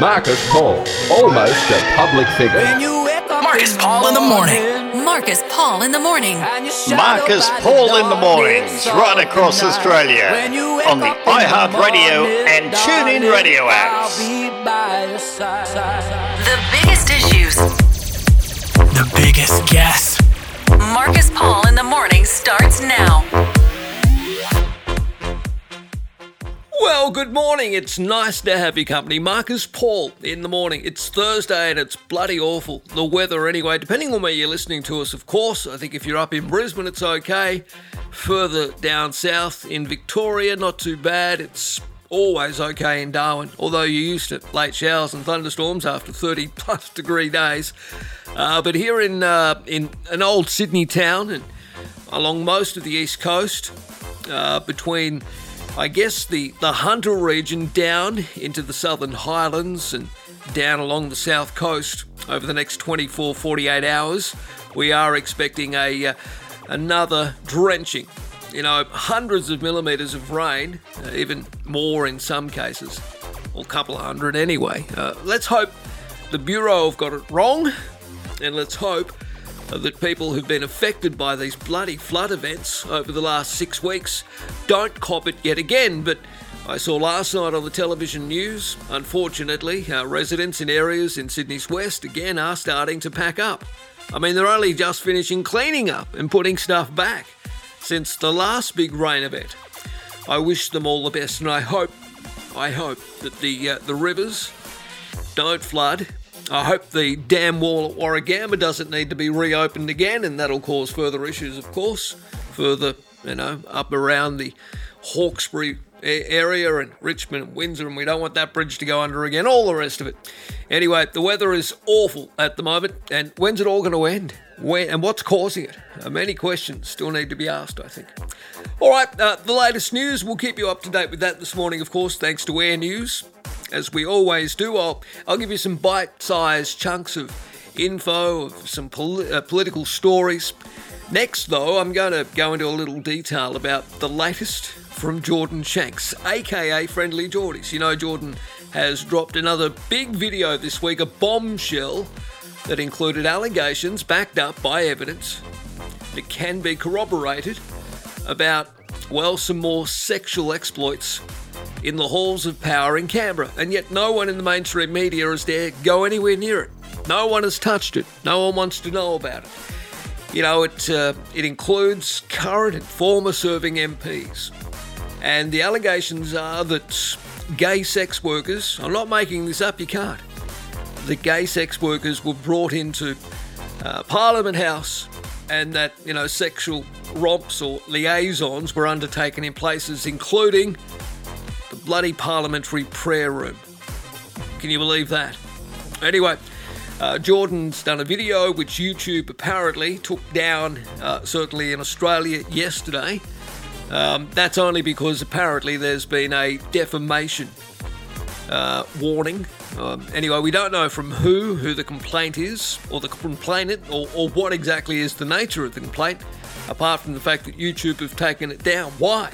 Marcus Paul, almost a public figure. Marcus Paul in the morning. Marcus Paul in the morning. Marcus Paul in the mornings, right across Australia, on the iHeartRadio and TuneIn Radio apps. The biggest issues. The biggest guess. Marcus Paul in the morning starts now. Well, good morning. It's nice to have your company. Marcus Paul in the morning. It's Thursday and it's bloody awful. The weather, anyway, depending on where you're listening to us, of course. I think if you're up in Brisbane, it's okay. Further down south in Victoria, not too bad. It's always okay in Darwin, although you're used to late showers and thunderstorms after 30 plus degree days. Uh, but here in, uh, in an old Sydney town and along most of the east coast, uh, between I guess the, the Hunter region down into the southern highlands and down along the south coast over the next 24 48 hours. We are expecting a uh, another drenching. You know, hundreds of millimetres of rain, uh, even more in some cases, or a couple of hundred anyway. Uh, let's hope the Bureau have got it wrong, and let's hope that people who've been affected by these bloody flood events over the last six weeks don't cop it yet again. But I saw last night on the television news, unfortunately, uh, residents in areas in Sydney's west again are starting to pack up. I mean, they're only just finishing cleaning up and putting stuff back since the last big rain event. I wish them all the best, and I hope, I hope that the uh, the rivers don't flood I hope the dam wall at Warragamba doesn't need to be reopened again, and that'll cause further issues, of course, further, you know, up around the Hawkesbury area and Richmond and Windsor, and we don't want that bridge to go under again, all the rest of it. Anyway, the weather is awful at the moment, and when's it all going to end? When, and what's causing it? Uh, many questions still need to be asked, I think. All right, uh, the latest news, we'll keep you up to date with that this morning, of course, thanks to Air News as we always do. I'll, I'll give you some bite sized chunks of info, of some uh, political stories. Next, though, I'm going to go into a little detail about the latest from Jordan Shanks, aka Friendly Jordies. You know, Jordan has dropped another big video this week, a bombshell that included allegations backed up by evidence that can be corroborated about, well, some more sexual exploits in the halls of power in Canberra, and yet no one in the mainstream media is dare go anywhere near it. No one has touched it. No one wants to know about it. You know, it uh, it includes current and former serving MPs, and the allegations are that gay sex workers. I'm not making this up. You can't. The gay sex workers were brought into uh, Parliament House, and that you know sexual romps or liaisons were undertaken in places including the bloody parliamentary prayer room. Can you believe that? Anyway, uh, Jordan's done a video which YouTube apparently took down, uh, certainly in Australia, yesterday. Um, that's only because apparently there's been a defamation uh, warning. Um, anyway, we don't know from who, who the complaint is, or the complainant, or, or what exactly is the nature of the complaint, apart from the fact that YouTube have taken it down. Why?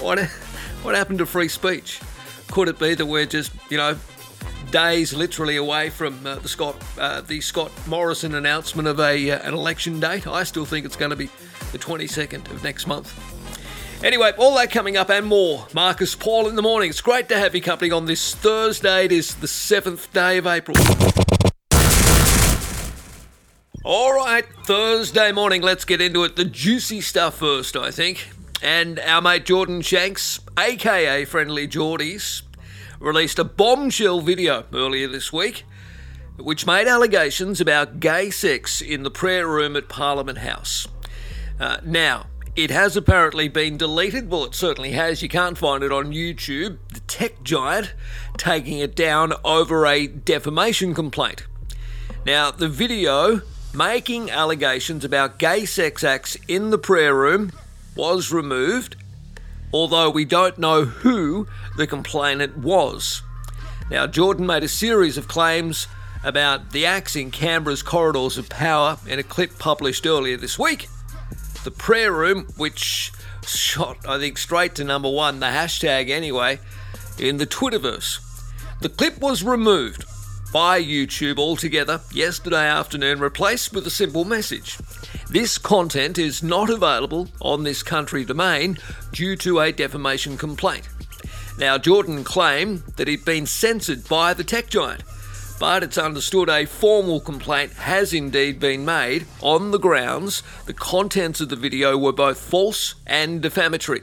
What? What happened to free speech? Could it be that we're just, you know, days literally away from uh, the Scott uh, the Scott Morrison announcement of a uh, an election date? I still think it's going to be the 22nd of next month. Anyway, all that coming up and more. Marcus Paul in the morning. It's great to have you company on this Thursday. It is the 7th day of April. All right, Thursday morning. Let's get into it. The juicy stuff first, I think. And our mate Jordan Shanks, aka Friendly Jordies, released a bombshell video earlier this week which made allegations about gay sex in the prayer room at Parliament House. Uh, now, it has apparently been deleted. Well, it certainly has. You can't find it on YouTube. The tech giant taking it down over a defamation complaint. Now, the video making allegations about gay sex acts in the prayer room was removed, although we don't know who the complainant was. Now, Jordan made a series of claims about the acts in Canberra's corridors of power in a clip published earlier this week. The prayer room, which shot, I think, straight to number one, the hashtag anyway, in the Twitterverse. The clip was removed by YouTube altogether yesterday afternoon, replaced with a simple message. This content is not available on this country domain due to a defamation complaint. Now, Jordan claimed that he'd been censored by the tech giant, but it's understood a formal complaint has indeed been made on the grounds the contents of the video were both false and defamatory.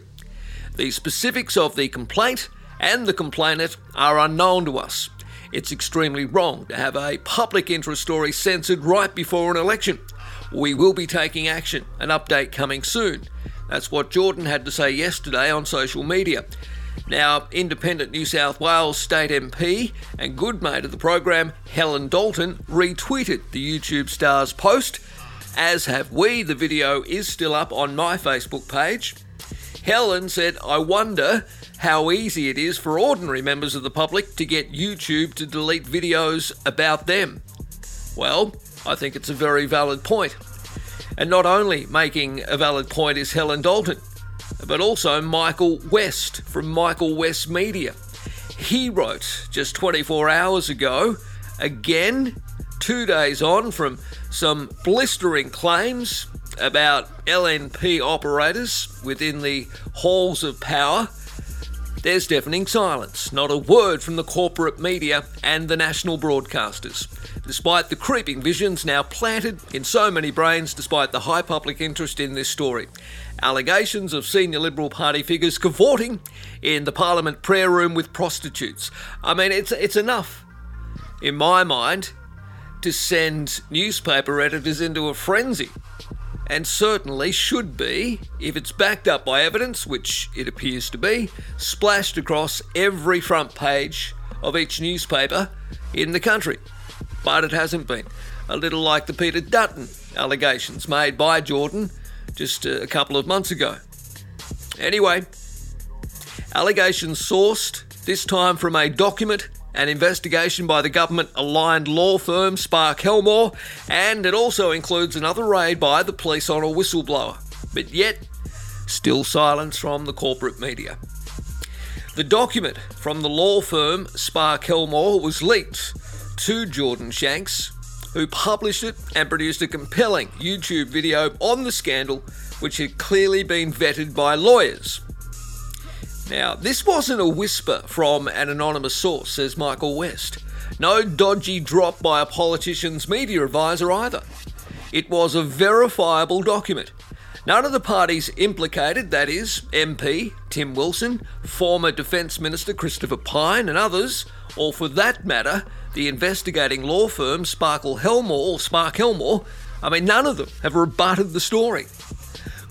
The specifics of the complaint and the complainant are unknown to us. It's extremely wrong to have a public interest story censored right before an election. We will be taking action, an update coming soon. That's what Jordan had to say yesterday on social media. Now, independent New South Wales State MP and good mate of the program, Helen Dalton, retweeted the YouTube star's post, as have we. The video is still up on my Facebook page. Helen said, I wonder how easy it is for ordinary members of the public to get YouTube to delete videos about them. Well, I think it's a very valid point. And not only making a valid point is Helen Dalton, but also Michael West from Michael West Media. He wrote just 24 hours ago, again, two days on from some blistering claims about LNP operators within the halls of power. There's deafening silence, not a word from the corporate media and the national broadcasters. Despite the creeping visions now planted in so many brains, despite the high public interest in this story, allegations of senior Liberal Party figures cavorting in the Parliament prayer room with prostitutes. I mean, it's, it's enough, in my mind, to send newspaper editors into a frenzy and certainly should be, if it's backed up by evidence, which it appears to be, splashed across every front page of each newspaper in the country. But it hasn't been. A little like the Peter Dutton allegations made by Jordan just a couple of months ago. Anyway, allegations sourced, this time from a document an investigation by the government aligned law firm Sparke Helmore, and it also includes another raid by the police on a whistleblower. But yet, still silence from the corporate media. The document from the law firm Sparke Helmore was leaked to Jordan Shanks, who published it and produced a compelling YouTube video on the scandal, which had clearly been vetted by lawyers. Now, this wasn't a whisper from an anonymous source, says Michael West. No dodgy drop by a politician's media advisor either. It was a verifiable document. None of the parties implicated, that is, MP Tim Wilson, former Defence Minister Christopher Pyne, and others, or for that matter, the investigating law firm Sparkle Helmore or Sparke Helmore, I mean, none of them have rebutted the story.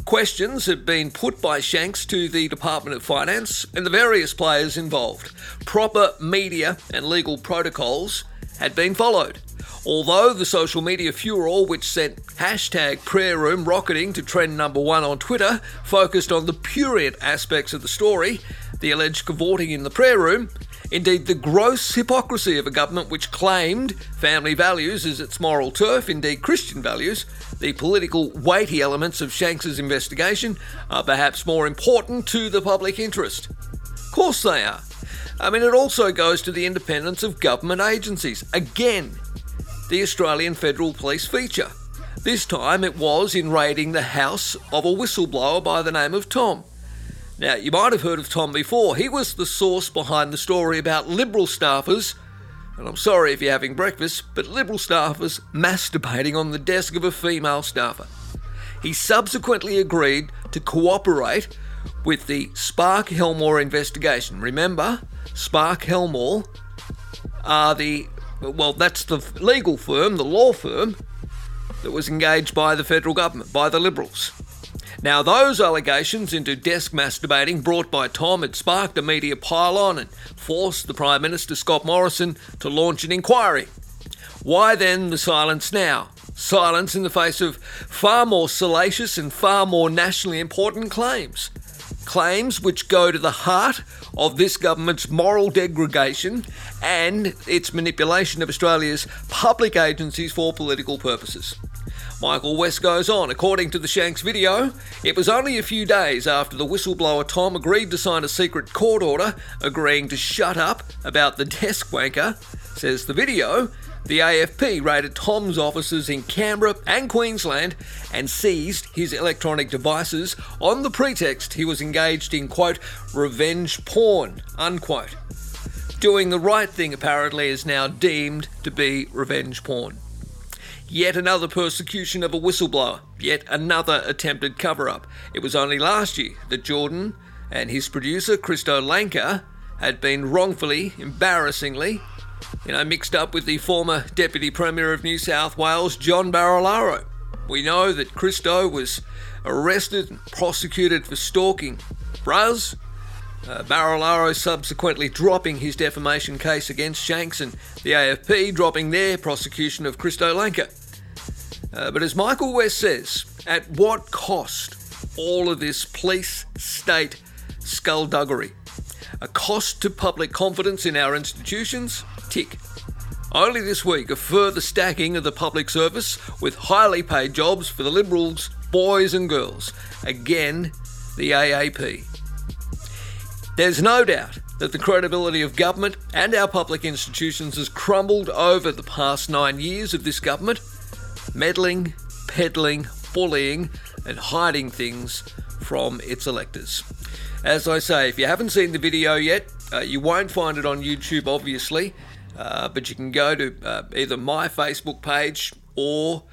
Questions have been put by Shanks to the Department of Finance and the various players involved. Proper media and legal protocols had been followed. Although the social media furor, which sent hashtag prayer room rocketing to trend number one on Twitter, focused on the purient aspects of the story, the alleged cavorting in the prayer room, Indeed, the gross hypocrisy of a government which claimed family values as its moral turf, indeed Christian values, the political weighty elements of Shanks's investigation are perhaps more important to the public interest. Of course they are. I mean, it also goes to the independence of government agencies. Again, the Australian Federal Police feature. This time it was in raiding the house of a whistleblower by the name of Tom. Now, you might have heard of Tom before. He was the source behind the story about Liberal staffers, and I'm sorry if you're having breakfast, but Liberal staffers masturbating on the desk of a female staffer. He subsequently agreed to cooperate with the Sparke Helmore investigation. Remember, Sparke Helmore are the, well, that's the legal firm, the law firm, that was engaged by the federal government, by the Liberals. Now, those allegations into desk masturbating brought by Tom had sparked a media pile-on and forced the Prime Minister Scott Morrison to launch an inquiry. Why then the silence now? Silence in the face of far more salacious and far more nationally important claims. Claims which go to the heart of this government's moral degradation and its manipulation of Australia's public agencies for political purposes. Michael West goes on. According to the Shanks video, it was only a few days after the whistleblower Tom agreed to sign a secret court order agreeing to shut up about the desk wanker, says the video. The AFP raided Tom's offices in Canberra and Queensland and seized his electronic devices on the pretext he was engaged in, quote, revenge porn, unquote. Doing the right thing apparently is now deemed to be revenge porn. Yet another persecution of a whistleblower, yet another attempted cover up. It was only last year that Jordan and his producer, Kristo Langker, had been wrongfully, embarrassingly, you know, mixed up with the former Deputy Premier of New South Wales, John Barilaro. We know that Kristo was arrested and prosecuted for stalking Braz. Uh, Barilaro subsequently dropping his defamation case against Shanks and the AFP dropping their prosecution of Kristo Langker. Uh, but as Michael West says, at what cost all of this police state skullduggery? A cost to public confidence in our institutions? Tick. Only this week, a further stacking of the public service with highly paid jobs for the Liberals, boys and girls. Again, the AAP. There's no doubt that the credibility of government and our public institutions has crumbled over the past nine years of this government, meddling, peddling, bullying, and hiding things from its electors. As I say, if you haven't seen the video yet, uh, you won't find it on YouTube, obviously, uh, but you can go to uh, either my Facebook page or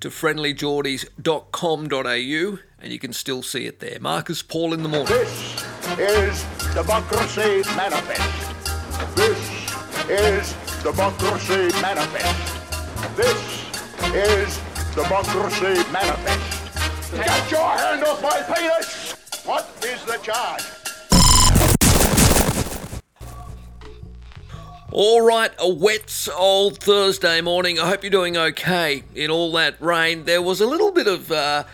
to friendlyjordies.com.au and you can still see it there. Marcus Paul in the morning. This is Democracy Manifest. This is Democracy Manifest. This is Democracy Manifest. Get your hand off my penis! What is the charge? All right, a wet old Thursday morning. I hope you're doing okay in all that rain. There was a little bit of uh,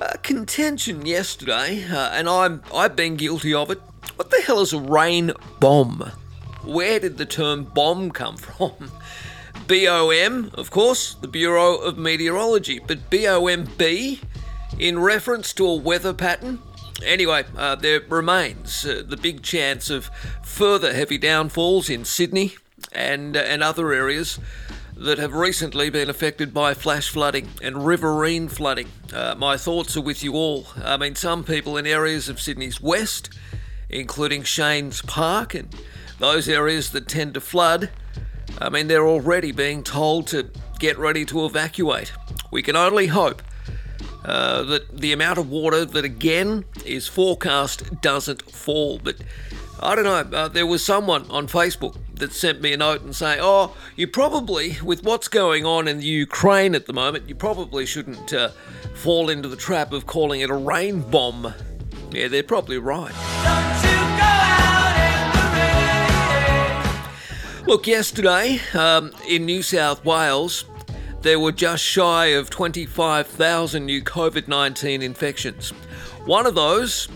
uh, contention yesterday, uh, and I'm I've been guilty of it. What the hell is a rain bomb? Where did the term bomb come from? BOM, of course, the Bureau of Meteorology, but BOMB in reference to a weather pattern. Anyway, uh, there remains uh, the big chance of further heavy downfalls in Sydney and, uh, and other areas that have recently been affected by flash flooding and riverine flooding. Uh, my thoughts are with you all. I mean, some people in areas of Sydney's west, including Shane's Park and those areas that tend to flood, I mean, they're already being told to get ready to evacuate. We can only hope uh, that the amount of water that again is forecast doesn't fall. But I don't know, uh, there was someone on Facebook that sent me a note and say, "Oh, you probably, with what's going on in the Ukraine at the moment, you probably shouldn't uh, fall into the trap of calling it a rain bomb." Yeah, they're probably right. Look, yesterday um, in New South Wales, there were just shy of 25,000 new COVID 19 infections. One of those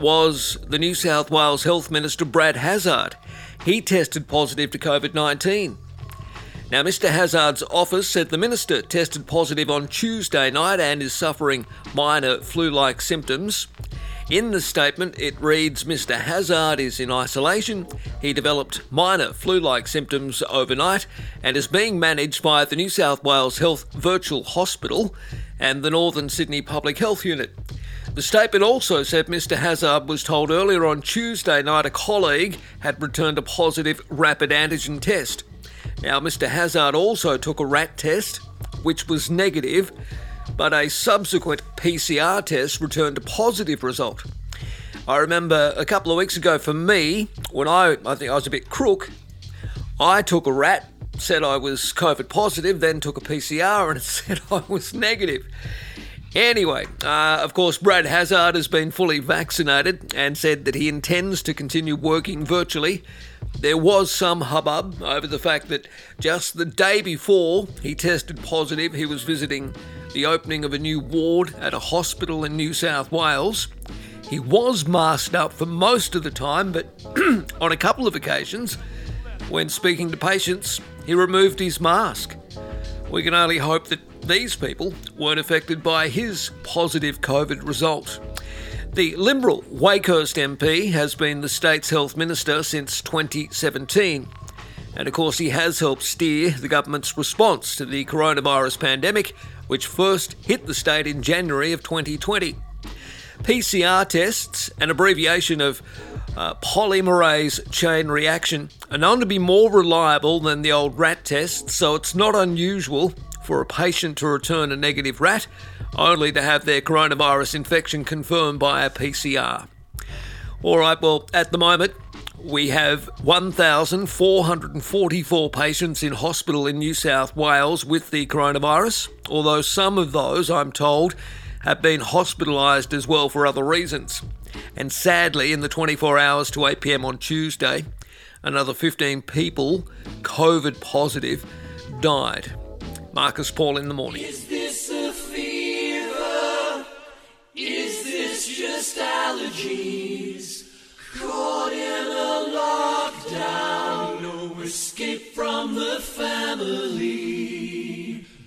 was the New South Wales Health Minister Brad Hazzard. He tested positive to COVID 19. Now, Mr. Hazzard's office said the minister tested positive on Tuesday night and is suffering minor flu like symptoms. In the statement, it reads Mr. Hazzard is in isolation. He developed minor flu like symptoms overnight and is being managed by the New South Wales Health Virtual Hospital and the Northern Sydney Public Health Unit. The statement also said Mr. Hazzard was told earlier on Tuesday night a colleague had returned a positive rapid antigen test. Now, Mr. Hazzard also took a rat test, which was negative, but a subsequent PCR test returned a positive result. I remember a couple of weeks ago for me, when I, I think I was a bit crook, I took a rat, said I was COVID positive, then took a PCR and said I was negative. Anyway, uh, of course, Brad Hazzard has been fully vaccinated and said that he intends to continue working virtually. There was some hubbub over the fact that just the day before he tested positive, he was visiting the opening of a new ward at a hospital in New South Wales. He was masked up for most of the time, but on a couple of occasions, when speaking to patients, he removed his mask. We can only hope that these people weren't affected by his positive COVID result. The Liberal Wakehurst MP has been the state's health minister since 2017. And of course, he has helped steer the government's response to the coronavirus pandemic, which first hit the state in January of 2020. PCR tests, an abbreviation of uh, polymerase chain reaction, are known to be more reliable than the old rat tests, so it's not unusual for a patient to return a negative rat, only to have their coronavirus infection confirmed by a PCR. All right, well, at the moment, we have 1,444 patients in hospital in New South Wales with the coronavirus, although some of those, I'm told, have been hospitalised as well for other reasons. And sadly, in the 24 hours to 8 pm on Tuesday, another 15 people, COVID positive, died. Marcus Paul in the morning. Is this a fever? Is this just allergies? Caught in a lockdown, no escape from the family.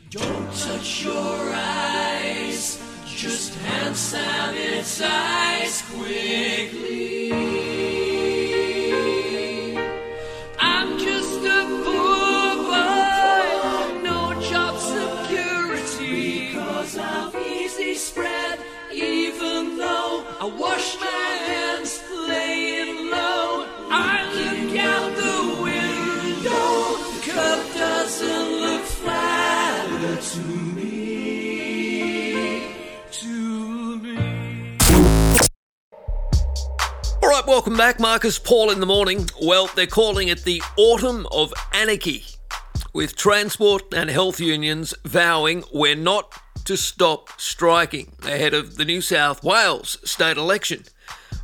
Don't touch your eyes, just hand sanitize quickly. Welcome back. Marcus Paul in the morning. Well, they're calling it the Autumn of Anarchy, with transport and health unions vowing we're not to stop striking ahead of the New South Wales state election.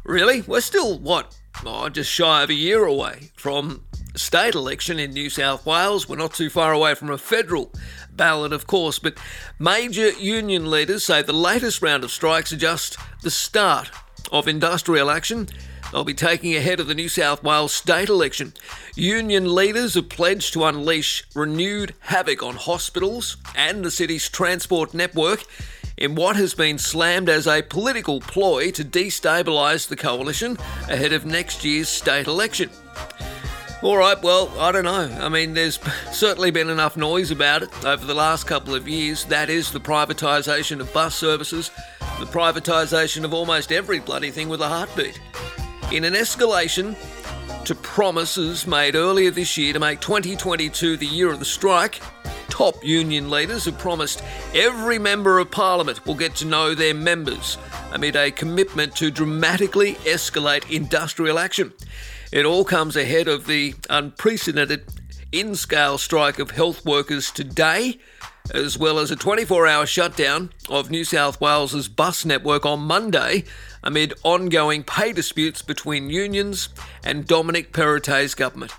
Really? We're still, what, oh, just shy of a year away from state election in New South Wales. We're not too far away from a federal ballot, of course, but major union leaders say the latest round of strikes are just the start of industrial action. They'll be taking ahead of the New South Wales state election. Union leaders have pledged to unleash renewed havoc on hospitals and the city's transport network in what has been slammed as a political ploy to destabilise the coalition ahead of next year's state election. All right, well, I don't know. I mean, there's certainly been enough noise about it over the last couple of years. That is the privatisation of bus services, the privatisation of almost every bloody thing with a heartbeat. In an escalation to promises made earlier this year to make 2022 the year of the strike, top union leaders have promised every member of parliament will get to know their members amid a commitment to dramatically escalate industrial action. It all comes ahead of the unprecedented in scale strike of health workers today, as well as a 24 hour shutdown of New South Wales's bus network on Monday amid ongoing pay disputes between unions and Dominic Perrottet's government.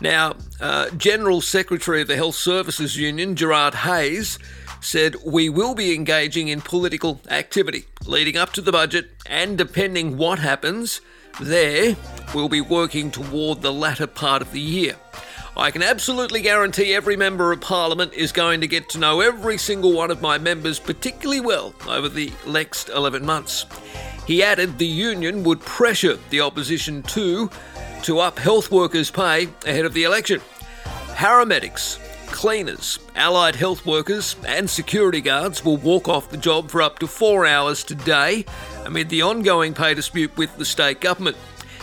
Now, uh, General Secretary of the Health Services Union, Gerard Hayes, said we will be engaging in political activity leading up to the budget, and depending what happens there, we'll be working toward the latter part of the year. I can absolutely guarantee every member of parliament is going to get to know every single one of my members particularly well over the next 11 months. He added the union would pressure the opposition too to up health workers' pay ahead of the election. Paramedics, cleaners, allied health workers, and security guards will walk off the job for up to four hours today amid the ongoing pay dispute with the state government.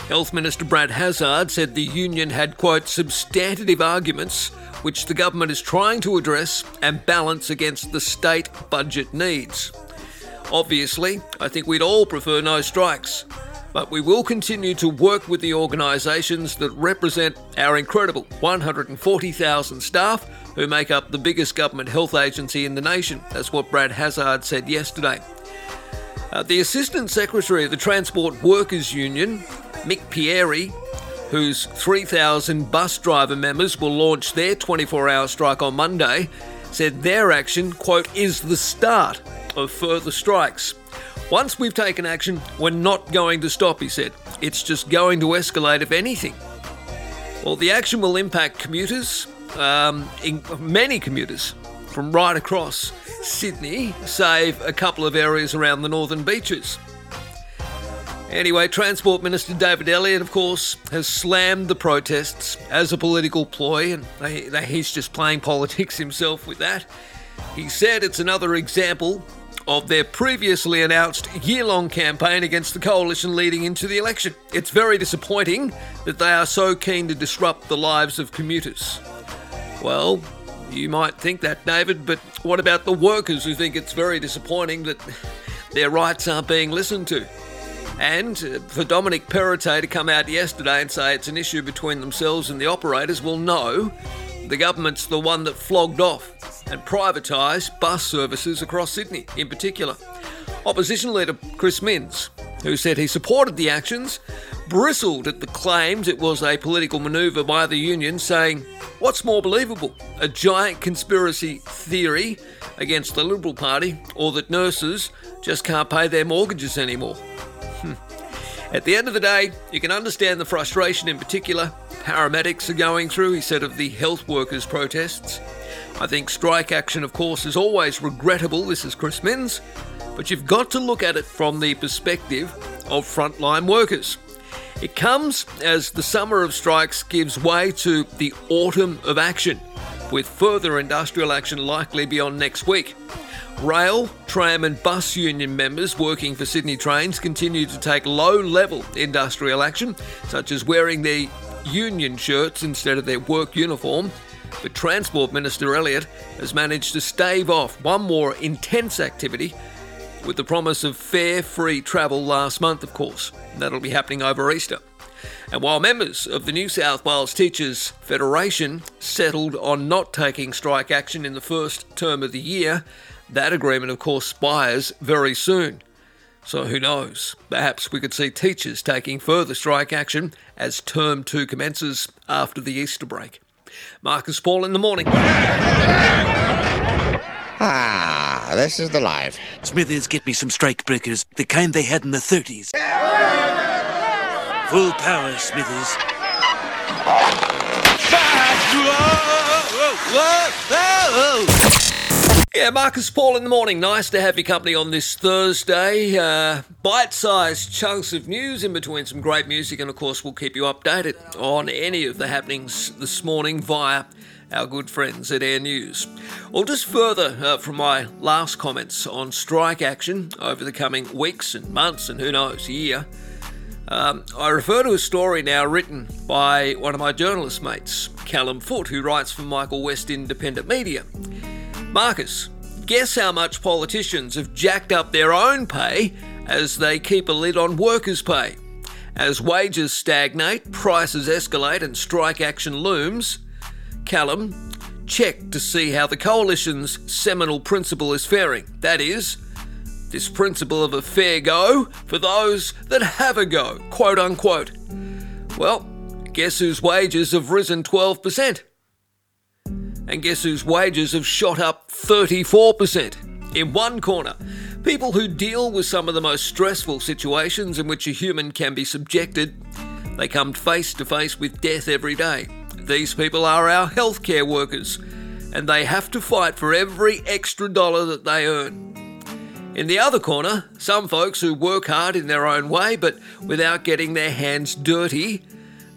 Health Minister Brad Hazzard said the union had, quote, substantive arguments which the government is trying to address and balance against the state budget needs. Obviously, I think we'd all prefer no strikes, but we will continue to work with the organisations that represent our incredible 140,000 staff who make up the biggest government health agency in the nation. That's what Brad Hazzard said yesterday. Uh, the Assistant Secretary of the Transport Workers Union, Mick Pieri, whose 3,000 bus driver members will launch their 24 hour strike on Monday, said their action, quote, is the start of further strikes. Once we've taken action, we're not going to stop, he said. It's just going to escalate, if anything. Well, the action will impact commuters, um, many commuters, from right across Sydney, save a couple of areas around the northern beaches. Anyway, Transport Minister David Elliott, of course, has slammed the protests as a political ploy, and they, they, he's just playing politics himself with that. He said it's another example of their previously announced year long campaign against the coalition leading into the election. It's very disappointing that they are so keen to disrupt the lives of commuters. Well, you might think that, David, but what about the workers who think it's very disappointing that their rights aren't being listened to? And uh, for Dominic Perrottet to come out yesterday and say it's an issue between themselves and the operators, well, no. The government's the one that flogged off and privatised bus services across Sydney in particular. Opposition leader Chris Minns, who said he supported the actions, bristled at the claims it was a political manoeuvre by the union, saying, What's more believable? A giant conspiracy theory against the Liberal Party, or that nurses just can't pay their mortgages anymore? Hmm. At the end of the day, you can understand the frustration in particular paramedics are going through, he said of the health workers' protests. I think strike action, of course, is always regrettable. This is Chris Minns. But you've got to look at it from the perspective of frontline workers. It comes as the summer of strikes gives way to the autumn of action, with further industrial action likely beyond next week. Rail, tram, and bus union members working for Sydney Trains continue to take low level industrial action, such as wearing their union shirts instead of their work uniform. But Transport Minister Elliott has managed to stave off one more intense activity with the promise of fare free travel last month, of course. That'll be happening over Easter. And while members of the New South Wales Teachers Federation settled on not taking strike action in the first term of the year, that agreement, of course, expires very soon. So who knows? Perhaps we could see teachers taking further strike action as term two commences after the Easter break. Marcus Paul in the morning. Ah, this is the live. Smithers, get me some strike breakers, the kind they had in the 30s. Full power, Smithers. Yeah, Marcus Paul in the morning. Nice to have your company on this Thursday. Uh, Bite sized chunks of news in between some great music, and of course, we'll keep you updated on any of the happenings this morning via our good friends at Air News. Well, just further uh, from my last comments on strike action over the coming weeks and months, and who knows, year. Um, I refer to a story now written by one of my journalist mates, Callum Foote, who writes for Michael West Independent Media. Marcus, guess how much politicians have jacked up their own pay as they keep a lid on workers' pay? As wages stagnate, prices escalate, and strike action looms, Callum, check to see how the coalition's seminal principle is faring. That is, this principle of a fair go for those that have a go, quote unquote. Well, guess whose wages have risen 12%? And guess whose wages have shot up 34%? In one corner, people who deal with some of the most stressful situations in which a human can be subjected, they come face to face with death every day. These people are our healthcare workers, and they have to fight for every extra dollar that they earn. In the other corner, some folks who work hard in their own way but without getting their hands dirty,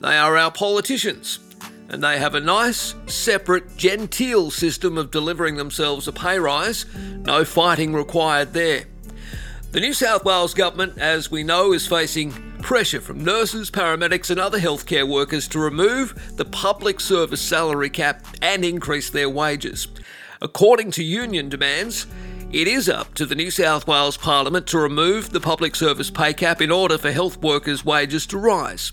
they are our politicians and they have a nice, separate, genteel system of delivering themselves a pay rise. No fighting required there. The New South Wales Government, as we know, is facing pressure from nurses, paramedics, and other healthcare workers to remove the public service salary cap and increase their wages. According to union demands, it is up to the New South Wales Parliament to remove the public service pay cap in order for health workers' wages to rise.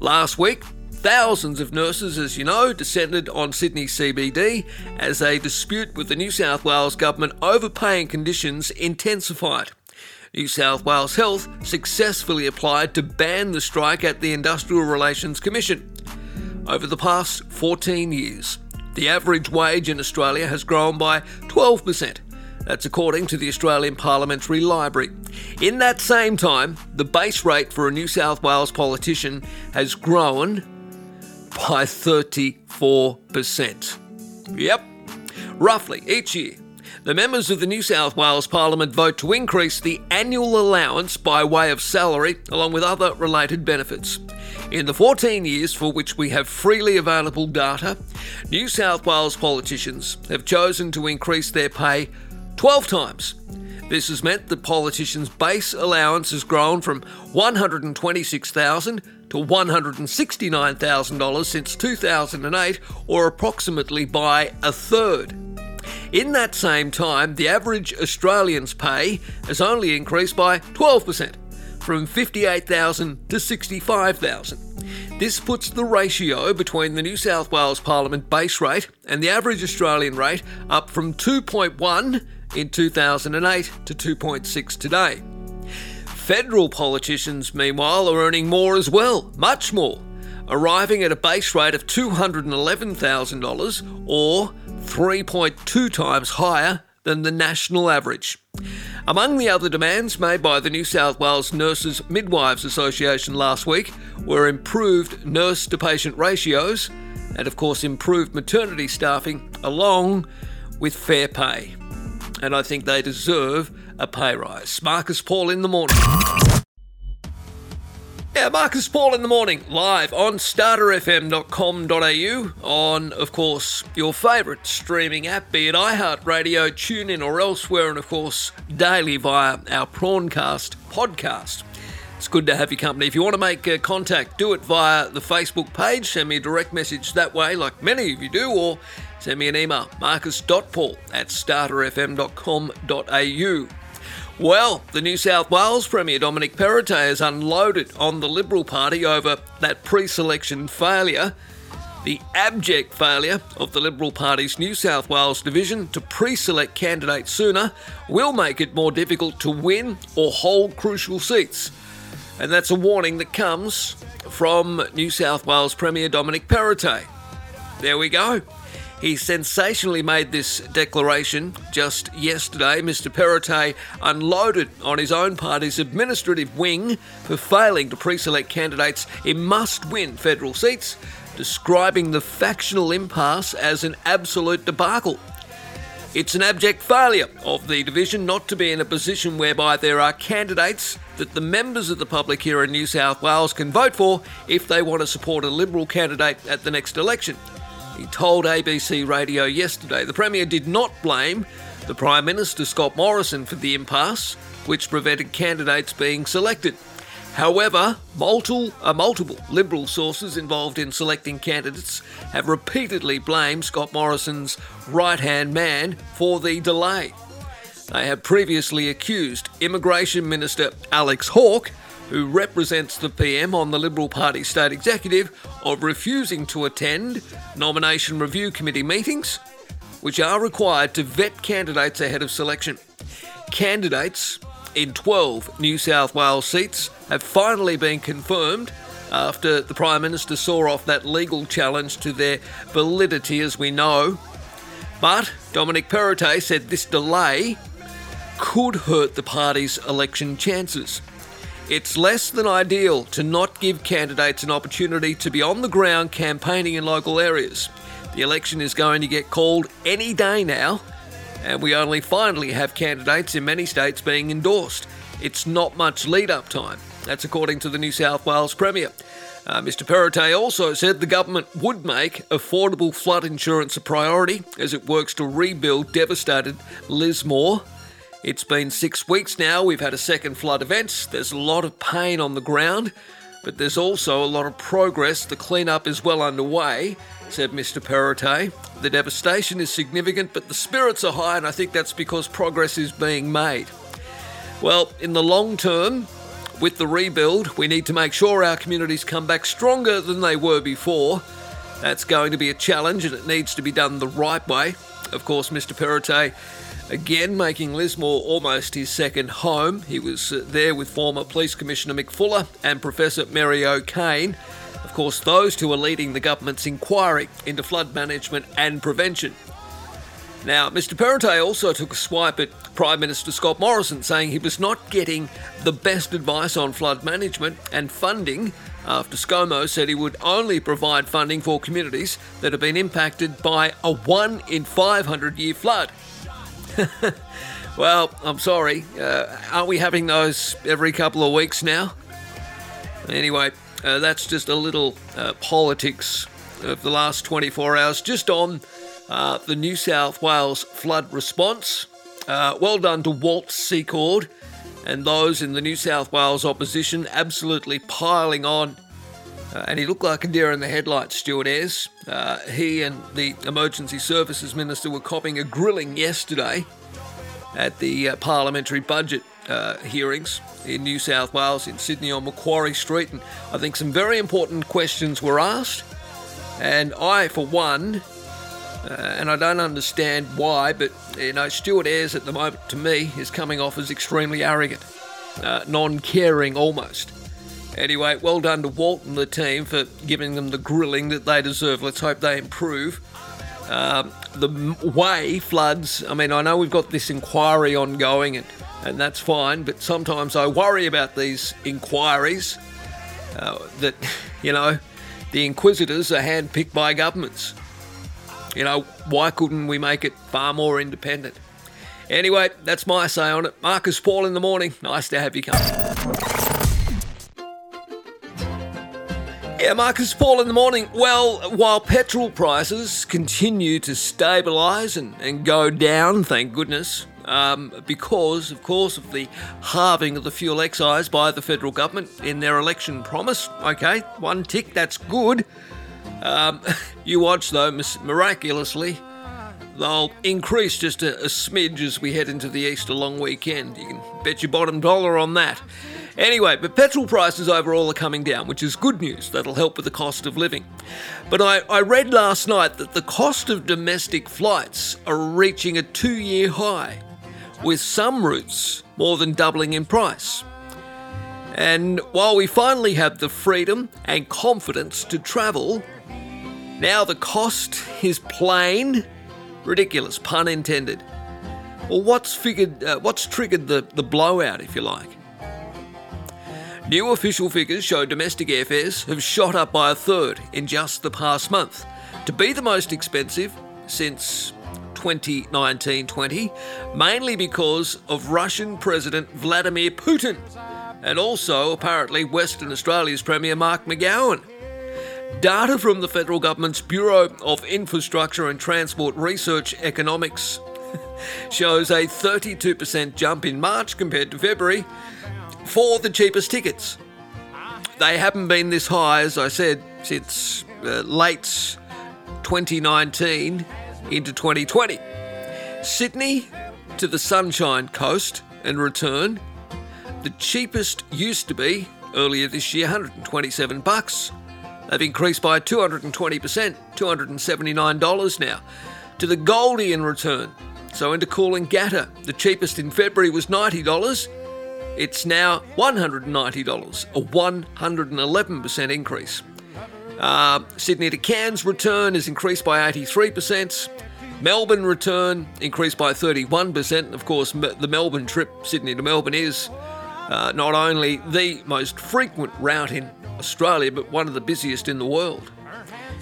Last week, Thousands of nurses, as you know, descended on Sydney CBD as a dispute with the New South Wales government over conditions intensified. New South Wales Health successfully applied to ban the strike at the Industrial Relations Commission. Over the past 14 years, the average wage in Australia has grown by 12%. That's according to the Australian Parliamentary Library. In that same time, the base rate for a New South Wales politician has grown by 34%. Yep. Roughly, each year, the members of the New South Wales Parliament vote to increase the annual allowance by way of salary, along with other related benefits. In the 14 years for which we have freely available data, New South Wales politicians have chosen to increase their pay 12 times. This has meant that politicians' base allowance has grown from 126,000 to $169,000 since 2008, or approximately by a third. In that same time, the average Australian's pay has only increased by 12%, from 58,000 to 65,000. This puts the ratio between the New South Wales Parliament base rate and the average Australian rate up from 2.1 in 2008 to 2.6 today. Federal politicians, meanwhile, are earning more as well, much more, arriving at a base rate of $211,000 or 3.2 times higher than the national average. Among the other demands made by the New South Wales Nurses Midwives Association last week were improved nurse to patient ratios and, of course, improved maternity staffing along with fair pay. And I think they deserve a pay rise. Marcus Paul in the morning. Yeah, Marcus Paul in the morning, live on starterfm.com.au, on, of course, your favourite streaming app, be it iHeartRadio, TuneIn, or elsewhere, and of course, daily via our Prawncast podcast. It's good to have your company. If you want to make uh, contact, do it via the Facebook page. Send me a direct message that way, like many of you do, or send me an email, marcus.paul at starterfm.com.au. Well, the New South Wales Premier Dominic Perrottet has unloaded on the Liberal Party over that pre selection failure. The abject failure of the Liberal Party's New South Wales division to pre select candidates sooner will make it more difficult to win or hold crucial seats. And that's a warning that comes from New South Wales Premier Dominic Perrottet. There we go. He sensationally made this declaration just yesterday. Mr. Perrottet unloaded on his own party's administrative wing for failing to pre select candidates in must win federal seats, describing the factional impasse as an absolute debacle. It's an abject failure of the division not to be in a position whereby there are candidates that the members of the public here in New South Wales can vote for if they want to support a Liberal candidate at the next election. He told ABC Radio yesterday the Premier did not blame the Prime Minister Scott Morrison for the impasse, which prevented candidates being selected. However, multiple, uh, multiple Liberal sources involved in selecting candidates have repeatedly blamed Scott Morrison's right hand man for the delay. They have previously accused Immigration Minister Alex Hawke who represents the PM on the Liberal Party state executive, of refusing to attend nomination review committee meetings, which are required to vet candidates ahead of selection. Candidates in 12 New South Wales seats have finally been confirmed after the Prime Minister saw off that legal challenge to their validity, as we know. But Dominic Perrottet said this delay could hurt the party's election chances. It's less than ideal to not give candidates an opportunity to be on the ground campaigning in local areas. The election is going to get called any day now, and we only finally have candidates in many states being endorsed. It's not much lead up time. That's according to the New South Wales Premier. Uh, Mr. Perrottet also said the government would make affordable flood insurance a priority as it works to rebuild devastated Lismore it's been six weeks now. We've had a second flood event. There's a lot of pain on the ground, but there's also a lot of progress. The cleanup is well underway, said Mr. Perrottet. The devastation is significant, but the spirits are high, and I think that's because progress is being made. Well, in the long term, with the rebuild, we need to make sure our communities come back stronger than they were before. That's going to be a challenge and it needs to be done the right way. Of course, Mr. Perrottet again making Lismore almost his second home. He was uh, there with former Police Commissioner Mick Fuller and Professor Mary O'Kane. Of course, those two are leading the government's inquiry into flood management and prevention. Now, Mr. Perrottet also took a swipe at Prime Minister Scott Morrison, saying he was not getting the best advice on flood management and funding after ScoMo said he would only provide funding for communities that have been impacted by a 1 in 500 year flood. well, I'm sorry. Uh, aren't we having those every couple of weeks now? Anyway, uh, that's just a little uh, politics of the last 24 hours, just on uh, the New South Wales flood response. Uh, well done to Walt Secord and those in the New South Wales opposition absolutely piling on. Uh, and he looked like a deer in the headlights, Stuart Ayres. Uh, he and the Emergency Services Minister were copping a grilling yesterday at the uh, parliamentary budget uh, hearings in New South Wales, in Sydney on Macquarie Street. And I think some very important questions were asked. And I, for one, uh, and I don't understand why, but you know, Stuart Ayres at the moment to me is coming off as extremely arrogant, uh, non caring almost. Anyway, well done to Walt and the team for giving them the grilling that they deserve. Let's hope they improve. Um, the way floods, I mean, I know we've got this inquiry ongoing and, and that's fine, but sometimes I worry about these inquiries uh, that, you know, the inquisitors are handpicked by governments. You know, why couldn't we make it far more independent? Anyway, that's my say on it. Marcus Paul in the morning. Nice to have you come. Yeah, Marcus Paul in the morning. Well, while petrol prices continue to stabilise and, and go down, thank goodness, um, because, of course, of the halving of the fuel excise by the federal government in their election promise. Okay, one tick, that's good. Um, you watch, though, miraculously, they'll increase just a, a smidge as we head into the Easter long weekend. You can bet your bottom dollar on that. Anyway, but petrol prices overall are coming down, which is good news. That'll help with the cost of living. But I, I read last night that the cost of domestic flights are reaching a two year high, with some routes more than doubling in price. And while we finally have the freedom and confidence to travel, now the cost is plain ridiculous, pun intended. Well, what's figured? Uh, what's triggered the, the blowout, if you like? New official figures show domestic airfares have shot up by a third in just the past month, to be the most expensive since 2019 20, mainly because of Russian President Vladimir Putin, and also apparently Western Australia's Premier Mark McGowan. Data from the federal government's Bureau of Infrastructure and Transport Research Economics shows a 32% jump in March compared to February for the cheapest tickets. They haven't been this high, as I said, since uh, late 2019 into 2020. Sydney to the Sunshine Coast and return. The cheapest used to be earlier this year 127 bucks. They've increased by 220%, $279 now. To the Goldie in return. So into Coolangatta, the cheapest in February was $90. It's now $190, a 111% increase. Uh, Sydney to Cairns return is increased by 83%. Melbourne return increased by 31%. Of course, the Melbourne trip, Sydney to Melbourne, is uh, not only the most frequent route in Australia, but one of the busiest in the world.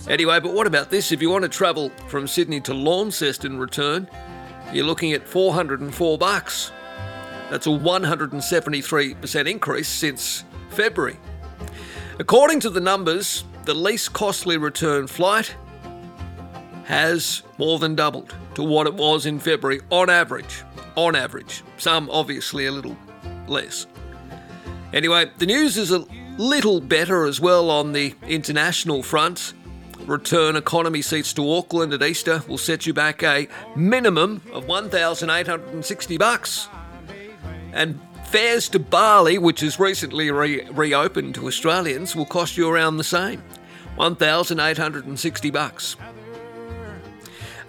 Anyway, but what about this? If you want to travel from Sydney to Launceston return, you're looking at 404 bucks. That's a 173% increase since February. According to the numbers, the least costly return flight has more than doubled to what it was in February on average. On average. Some obviously a little less. Anyway, the news is a little better as well on the international front. Return economy seats to Auckland at Easter will set you back a minimum of 1,860 bucks. And fares to Bali, which has recently re- reopened to Australians, will cost you around the same, 1,860 bucks.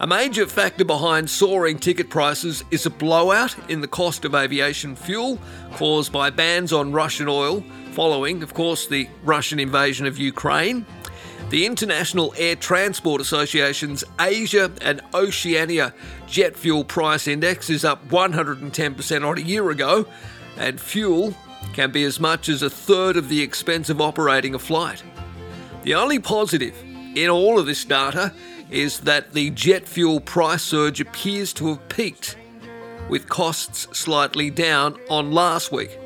A major factor behind soaring ticket prices is a blowout in the cost of aviation fuel caused by bans on Russian oil following, of course, the Russian invasion of Ukraine. The International Air Transport Association's Asia and Oceania Jet Fuel Price Index is up 110% on a year ago, and fuel can be as much as a third of the expense of operating a flight. The only positive in all of this data is that the jet fuel price surge appears to have peaked, with costs slightly down on last week.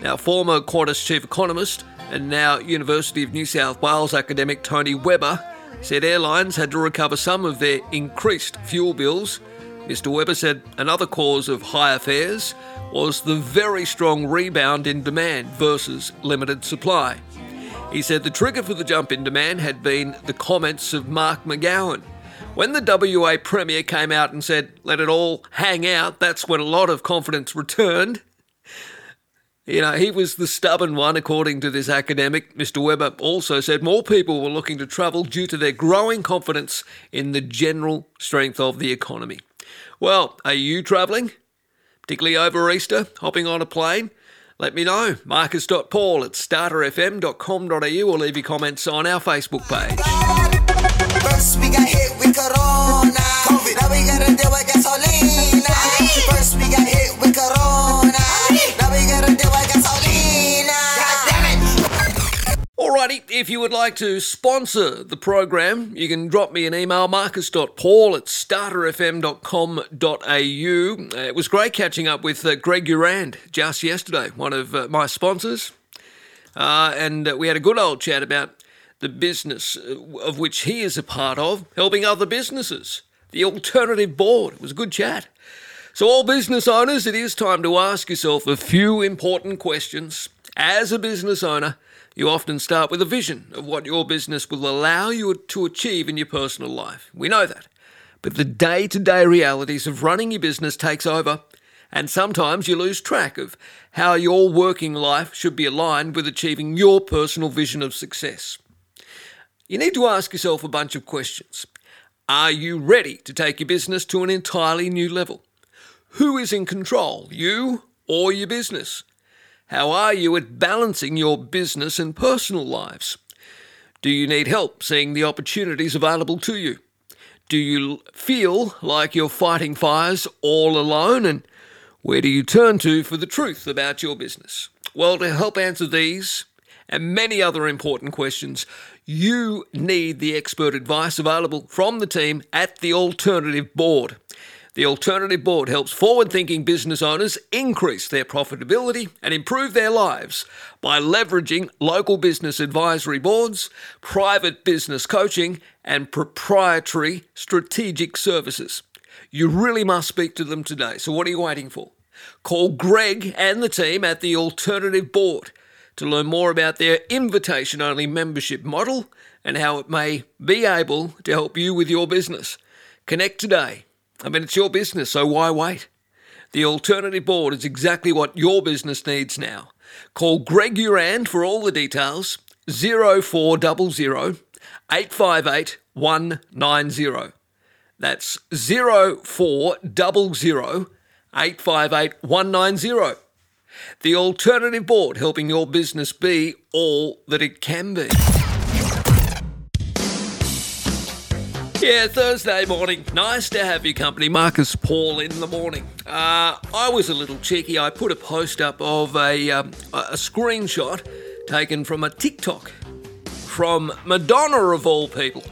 Now, former Qantas chief economist and now University of New South Wales academic Tony Webber said airlines had to recover some of their increased fuel bills. Mr. Webber said another cause of higher fares was the very strong rebound in demand versus limited supply. He said the trigger for the jump in demand had been the comments of Mark McGowan. When the WA Premier came out and said, let it all hang out, that's when a lot of confidence returned. You know, he was the stubborn one, according to this academic. Mr. Webber also said more people were looking to travel due to their growing confidence in the general strength of the economy. Well, are you travelling? Particularly over Easter, hopping on a plane? Let me know. Marcus.paul at starterfm.com.au or leave your comments on our Facebook page. First we got hit with Corona. COVID. Now we gotta deal with gasolina. First we got Alrighty, if you would like to sponsor the program, you can drop me an email, marcus.paul at starterfm.com.au. Uh, it was great catching up with uh, Greg Urand just yesterday, one of uh, my sponsors. Uh, and uh, we had a good old chat about the business uh, of which he is a part of, helping other businesses. The Alternative Board. It was a good chat. So, all business owners, it is time to ask yourself a few important questions. As a business owner, you often start with a vision of what your business will allow you to achieve in your personal life. We know that. But the day to day realities of running your business takes over, and sometimes you lose track of how your working life should be aligned with achieving your personal vision of success. You need to ask yourself a bunch of questions. Are you ready to take your business to an entirely new level? Who is in control, you or your business? How are you at balancing your business and personal lives? Do you need help seeing the opportunities available to you? Do you feel like you're fighting fires all alone? And where do you turn to for the truth about your business? Well, to help answer these and many other important questions, you need the expert advice available from the team at the Alternative Board. The Alternative Board helps forward thinking business owners increase their profitability and improve their lives by leveraging local business advisory boards, private business coaching, and proprietary strategic services. You really must speak to them today. So, what are you waiting for? Call Greg and the team at the Alternative Board to learn more about their invitation only membership model and how it may be able to help you with your business. Connect today. I mean, it's your business, so why wait? The Alternative Board is exactly what your business needs now. Call Greg Urand for all the details 0400 858 190. That's 0400 858 190. The Alternative Board helping your business be all that it can be. Yeah, Thursday morning. Nice to have your company. Marcus Paul in the morning. Uh, I was a little cheeky. I put a post up of a, um, a screenshot taken from a TikTok from Madonna, of all people.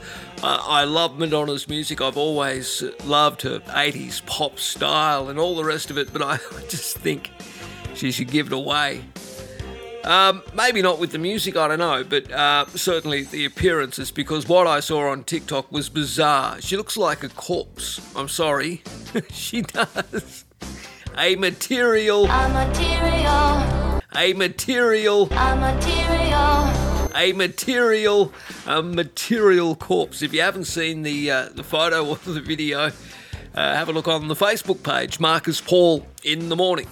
Uh, I love Madonna's music. I've always loved her 80s pop style and all the rest of it, but I just think she should give it away. Um, maybe not with the music, I don't know, but uh, certainly the appearances, because what I saw on TikTok was bizarre. She looks like a corpse. I'm sorry. she does. A material. A material. A material. A material. A material. A material corpse. If you haven't seen the uh, the photo or the video, uh, have a look on the Facebook page. Marcus Paul in the morning.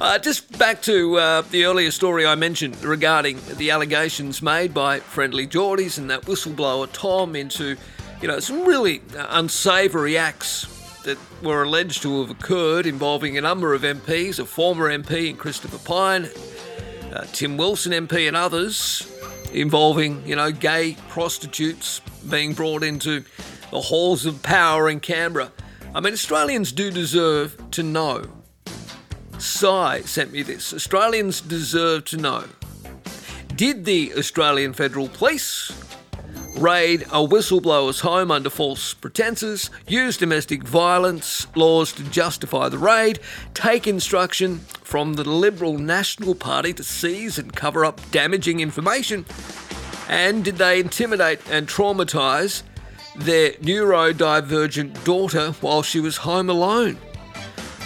Uh, just back to uh, the earlier story I mentioned regarding the allegations made by Friendlyjordies and that whistleblower Tom into, you know, some really uh, unsavoury acts that were alleged to have occurred involving a number of MPs, a former MP in Christopher Pyne, uh, Tim Wilson MP, and others, involving, you know, gay prostitutes being brought into the halls of power in Canberra. I mean, Australians do deserve to know Sai sent me this. Australians deserve to know. Did the Australian Federal Police raid a whistleblower's home under false pretences, use domestic violence laws to justify the raid, take instruction from the Liberal National Party to seize and cover up damaging information, and did they intimidate and traumatise their neurodivergent daughter while she was home alone?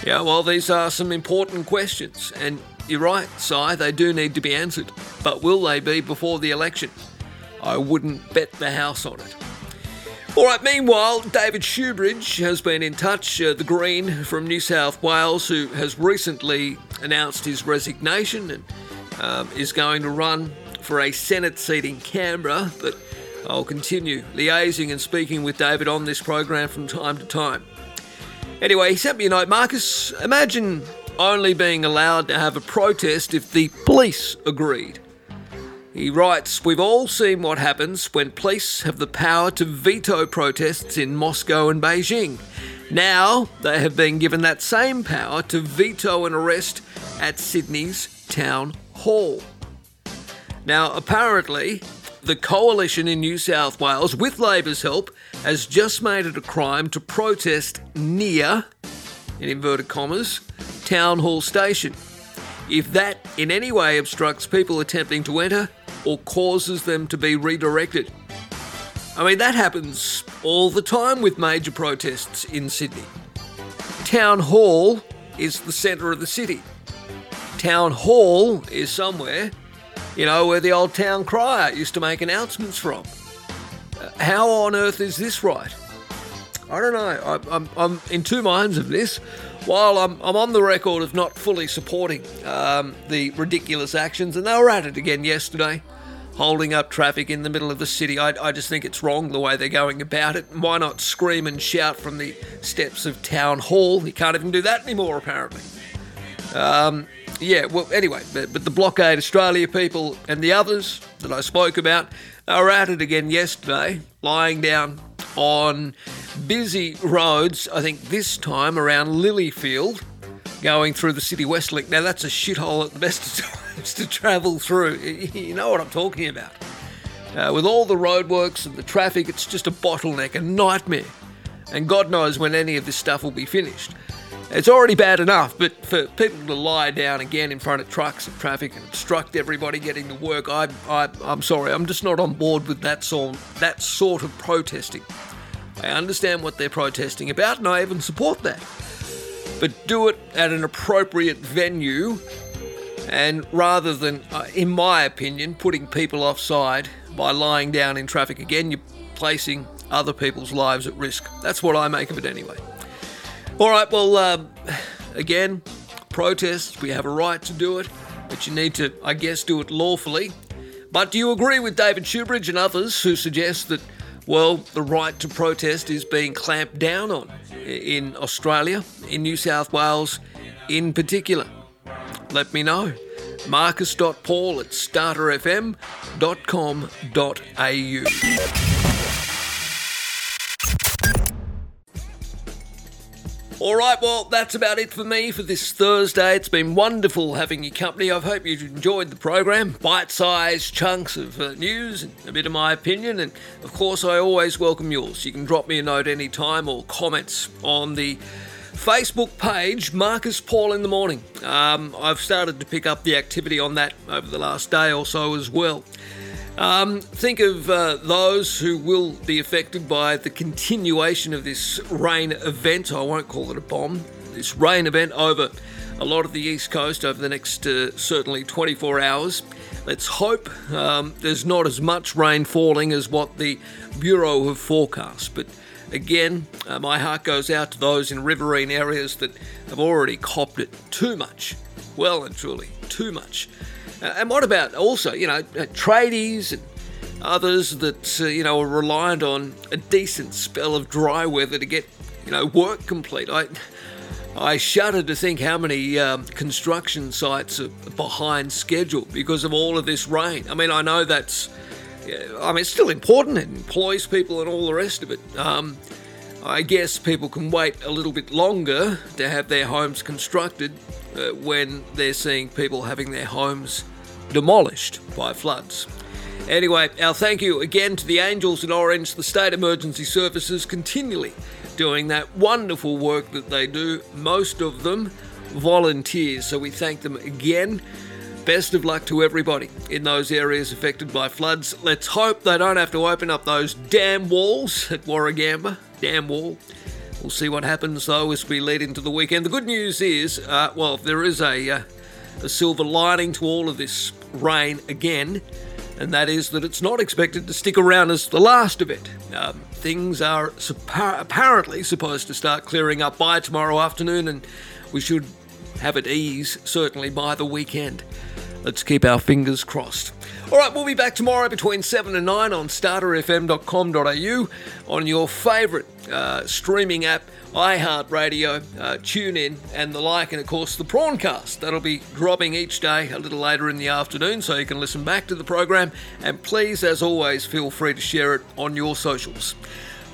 Yeah, well, these are some important questions, and you're right, Si, they do need to be answered. But will they be before the election? I wouldn't bet the house on it. All right, meanwhile, David Shoebridge has been in touch, uh, the Green from New South Wales, who has recently announced his resignation and um, is going to run for a Senate seat in Canberra. But I'll continue liaising and speaking with David on this program from time to time. Anyway, he sent me a note. Marcus, imagine only being allowed to have a protest if the police agreed. He writes, We've all seen what happens when police have the power to veto protests in Moscow and Beijing. Now they have been given that same power to veto an arrest at Sydney's Town Hall. Now, apparently, the coalition in New South Wales, with Labor's help, has just made it a crime to protest near, in inverted commas, Town Hall Station. If that in any way obstructs people attempting to enter or causes them to be redirected. I mean, that happens all the time with major protests in Sydney. Town Hall is the centre of the city. Town Hall is somewhere, you know, where the old town crier used to make announcements from. Uh, how on earth is this right? I don't know. I, I'm, I'm in two minds of this. While I'm, I'm on the record of not fully supporting um, the ridiculous actions, and they were at it again yesterday, holding up traffic in the middle of the city. I, I just think it's wrong the way they're going about it. Why not scream and shout from the steps of Town Hall? You can't even do that anymore, apparently. Um, yeah, well, anyway, but, but the Blockade Australia people and the others that I spoke about are at it again yesterday, lying down on busy roads, I think this time around Lilyfield, going through the City West Link. Now, that's a shithole at the best of times to travel through. You know what I'm talking about. Uh, with all the roadworks and the traffic, it's just a bottleneck, a nightmare. And God knows when any of this stuff will be finished. It's already bad enough, but for people to lie down again in front of trucks and traffic and obstruct everybody getting to work, I, I, I'm sorry, I'm just not on board with that sort, that sort of protesting. I understand what they're protesting about, and I even support that. But do it at an appropriate venue, and rather than, uh, in my opinion, putting people offside by lying down in traffic again, you're placing other people's lives at risk. That's what I make of it anyway. All right, well, um, again, protests, we have a right to do it, but you need to, I guess, do it lawfully. But do you agree with David Shoebridge and others who suggest that, well, the right to protest is being clamped down on in Australia, in New South Wales in particular? Let me know. Marcus.paul at starterfm.com.au. All right, well, that's about it for me for this Thursday. It's been wonderful having your company. I hope you've enjoyed the program. Bite sized chunks of uh, news and a bit of my opinion. And of course, I always welcome yours. You can drop me a note anytime or comments on the Facebook page, Marcus Paul in the Morning. Um, I've started to pick up the activity on that over the last day or so as well. Um, think of uh, those who will be affected by the continuation of this rain event. I won't call it a bomb. This rain event over a lot of the east coast over the next uh, certainly 24 hours. Let's hope um, there's not as much rain falling as what the Bureau have forecast. But again, uh, my heart goes out to those in riverine areas that have already copped it too much. Well and truly, too much. Uh, and what about also, you know, uh, tradies and others that, uh, you know, are reliant on a decent spell of dry weather to get, you know, work complete? I, I shudder to think how many um, construction sites are behind schedule because of all of this rain. I mean, I know that's, I mean, it's still important. It employs people and all the rest of it. Um, I guess people can wait a little bit longer to have their homes constructed uh, when they're seeing people having their homes demolished by floods. Anyway, our thank you again to the Angels in Orange, the State Emergency Services, continually doing that wonderful work that they do, most of them volunteers. So we thank them again. Best of luck to everybody in those areas affected by floods. Let's hope they don't have to open up those damn walls at Warragamba. Damn wall. We'll see what happens though as we lead into the weekend. The good news is, uh, well, there is a, uh, a silver lining to all of this rain again, and that is that it's not expected to stick around as the last of it. Um, things are apparently supposed to start clearing up by tomorrow afternoon, and we should have it ease certainly by the weekend. Let's keep our fingers crossed. All right, we'll be back tomorrow between 7 and 9 on starterfm.com.au on your favourite uh, streaming app, iHeartRadio, uh, TuneIn, and the like, and of course the Prawncast. That'll be dropping each day a little later in the afternoon, so you can listen back to the program. And please, as always, feel free to share it on your socials.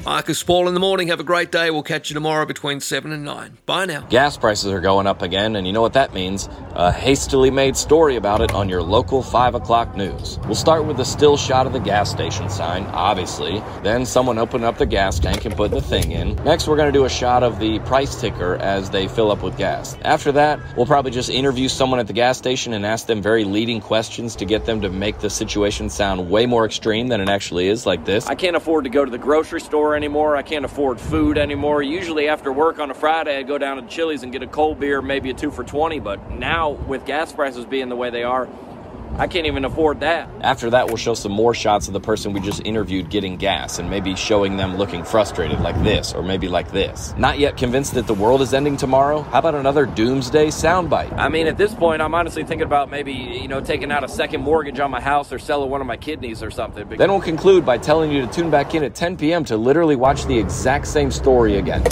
Marcus Paul in the morning. Have a great day. We'll catch you tomorrow between 7 and 9. Bye now. Gas prices are going up again, and you know what that means? A hastily made story about it on your local 5 o'clock news. We'll start with a still shot of the gas station sign, obviously. Then someone opened up the gas tank and put the thing in. Next, we're going to do a shot of the price ticker as they fill up with gas. After that, we'll probably just interview someone at the gas station and ask them very leading questions to get them to make the situation sound way more extreme than it actually is, like this. I can't afford to go to the grocery store anymore. I can't afford food anymore. Usually after work on a Friday, I'd go down to Chili's and get a cold beer, maybe a two for 20. But now, with gas prices being the way they are, I can't even afford that. After that, we'll show some more shots of the person we just interviewed getting gas and maybe showing them looking frustrated like this or maybe like this. Not yet convinced that the world is ending tomorrow? How about another doomsday soundbite? I mean, at this point, I'm honestly thinking about maybe, you know, taking out a second mortgage on my house or selling one of my kidneys or something. Then we'll conclude by telling you to tune back in at 10 p.m. to literally watch the exact same story again.